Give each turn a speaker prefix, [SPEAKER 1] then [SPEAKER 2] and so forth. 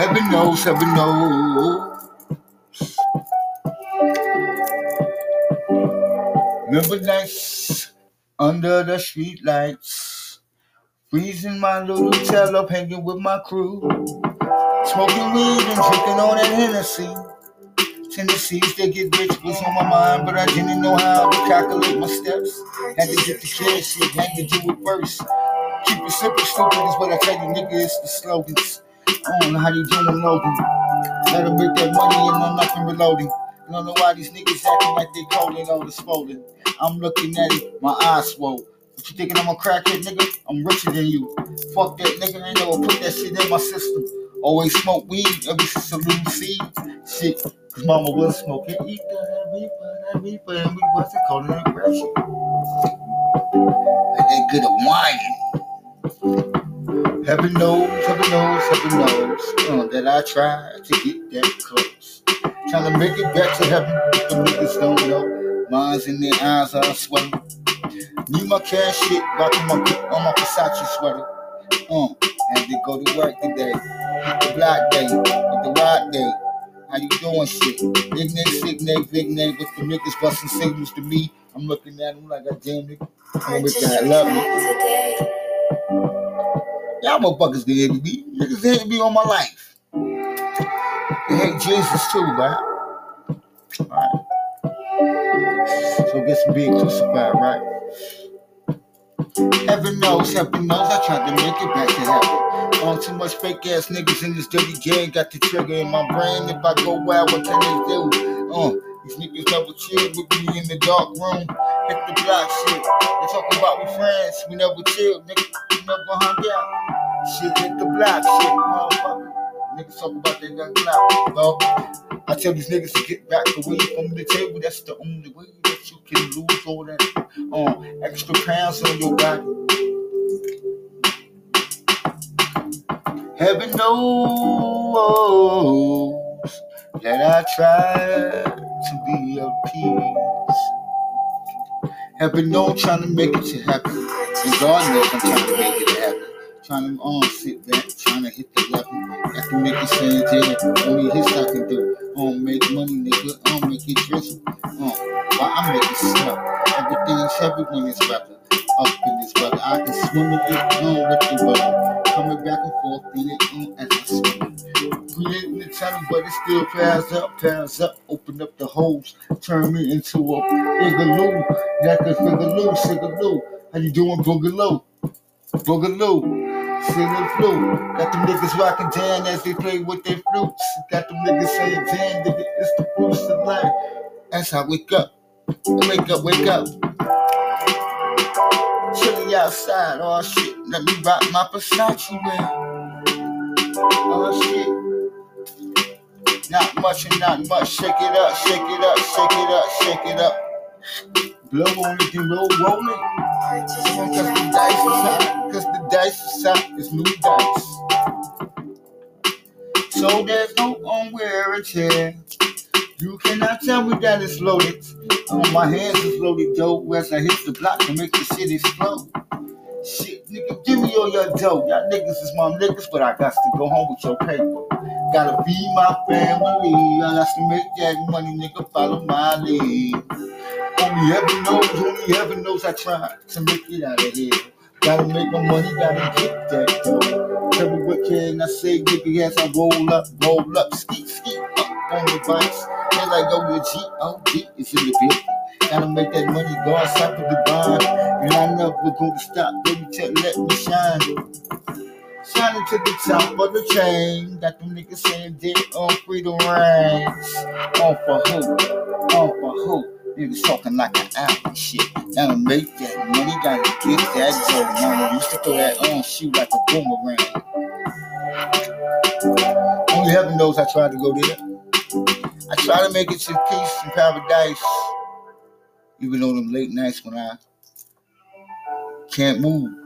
[SPEAKER 1] Heaven knows, oh heaven knows. Oh. Remember nights under the street lights, freezing my little tail up, hanging with my crew, smoking weed and drinking on that Hennessy. Tendencies to get rich was on my mind, but I didn't know how to calculate my steps. Had to get the cash had to do it first. Keep it simple, stupid is what I tell you, nigga. It's the slogans. I don't know how you doing, Logan. Gotta make that money and I'm nothing reloading. I don't know why these niggas acting like they cold and all this swollen. I'm looking at it, my eyes swole. What you thinking I'm a crackhead, nigga? I'm richer than you. Fuck that nigga, I never put that shit in my system. Always smoke weed ever since a little seed. Shit, cause mama was smoking. Eat that reefer, that reefer, and we wasn't calling it aggression. Like that good at whining. Heaven knows, heaven knows, heaven knows uh, that I tried to get that close. Trying to make it back to heaven, but the niggas don't know. Minds in their eyes are swelling. Need my cash shit, rocking my on my Versace sweater. Uh, had to go to work today. The black day, with the ride day. How you doing, shit? Big name, sick name, big name, with the niggas busting signals to me. I'm looking at them like a damn nigga. I'm with that love me. Y'all motherfuckers can hate me. Niggas hate me on my life. They hate Jesus too, right? Alright. So guess I'm being crucified, right? Heaven knows, heaven knows, I tried to make it back to heaven. On too much fake ass niggas in this dirty gang, got the trigger in my brain. If I go wild, what can they do? Uh, these niggas double chill with me in the dark room. Hit the block shit. They talk about we friends, we never chill, nigga. We never hung out. Shit hit the block shit, motherfucker. Niggas talk about they got clout. Well, I tell these niggas to get back away from the table. That's the only way that you can lose all that um, extra pounds on your body. Heaven knows that I try to be of peace. Heaven knows trying to make it to heaven. And God knows I'm trying to make it happen. Trying to um, sit back, trying to hit the level. Got the niggas saying, yeah, only his I can do. Um, make money, nigga. Um, make it drizzle. Um, while I'm making snow. Everything's heavy when it's weather. Up in this weather, I can swim with it, um, with the weather. Coming back and forth, beat it, um, as I swim. Creating the channel, but it still powers up, powers up. Open up the holes, turn me into a boogaloo. Got the figaloo, sigaloo. How you doing, boogaloo? Boogaloo. Flu. Got them niggas rocking down as they play with their flutes. Got them niggas saying, damn, nigga, it's the Bruce of life. That's how I wake up. Wake up, wake up. Chilling outside, oh shit. Let me rock my Versace wear. Much and not much. Shake it up, shake it up, shake it up, shake it up. Blow on it, then roll, roll it. Cause the dice is hot, cause the dice is hot, it's new dice. So there's no on wear and tear. You cannot tell me that it's loaded. Oh, my hands is loaded dough as I hit the block to make the shit explode. Shit, nigga, give me all your dough. Y'all niggas is my niggas, but I got to go home with your paper. Gotta feed my family. I got to make that money, nigga. Follow my lead. Only heaven knows, only heaven knows I try to make it out of here. Gotta make my money, gotta get that dough. Tell me what can I say, nigga, as I roll up, roll up, ski, ski, up on the bikes. As I go to G-O-D, it's in the building. Gotta make that money, go outside for the bond. And I never gonna stop, baby, till let me shine. Shining to the top of the chain. Got them niggas saying dick on freedom reigns. On for who? On for who? Niggas talking like an apple shit. Gotta make that money, gotta get that dough. Mama used to throw that on shoe like a boomerang. Only heaven knows I tried to go there. I try to make it to peace and paradise. Even though them late nights when I can't move.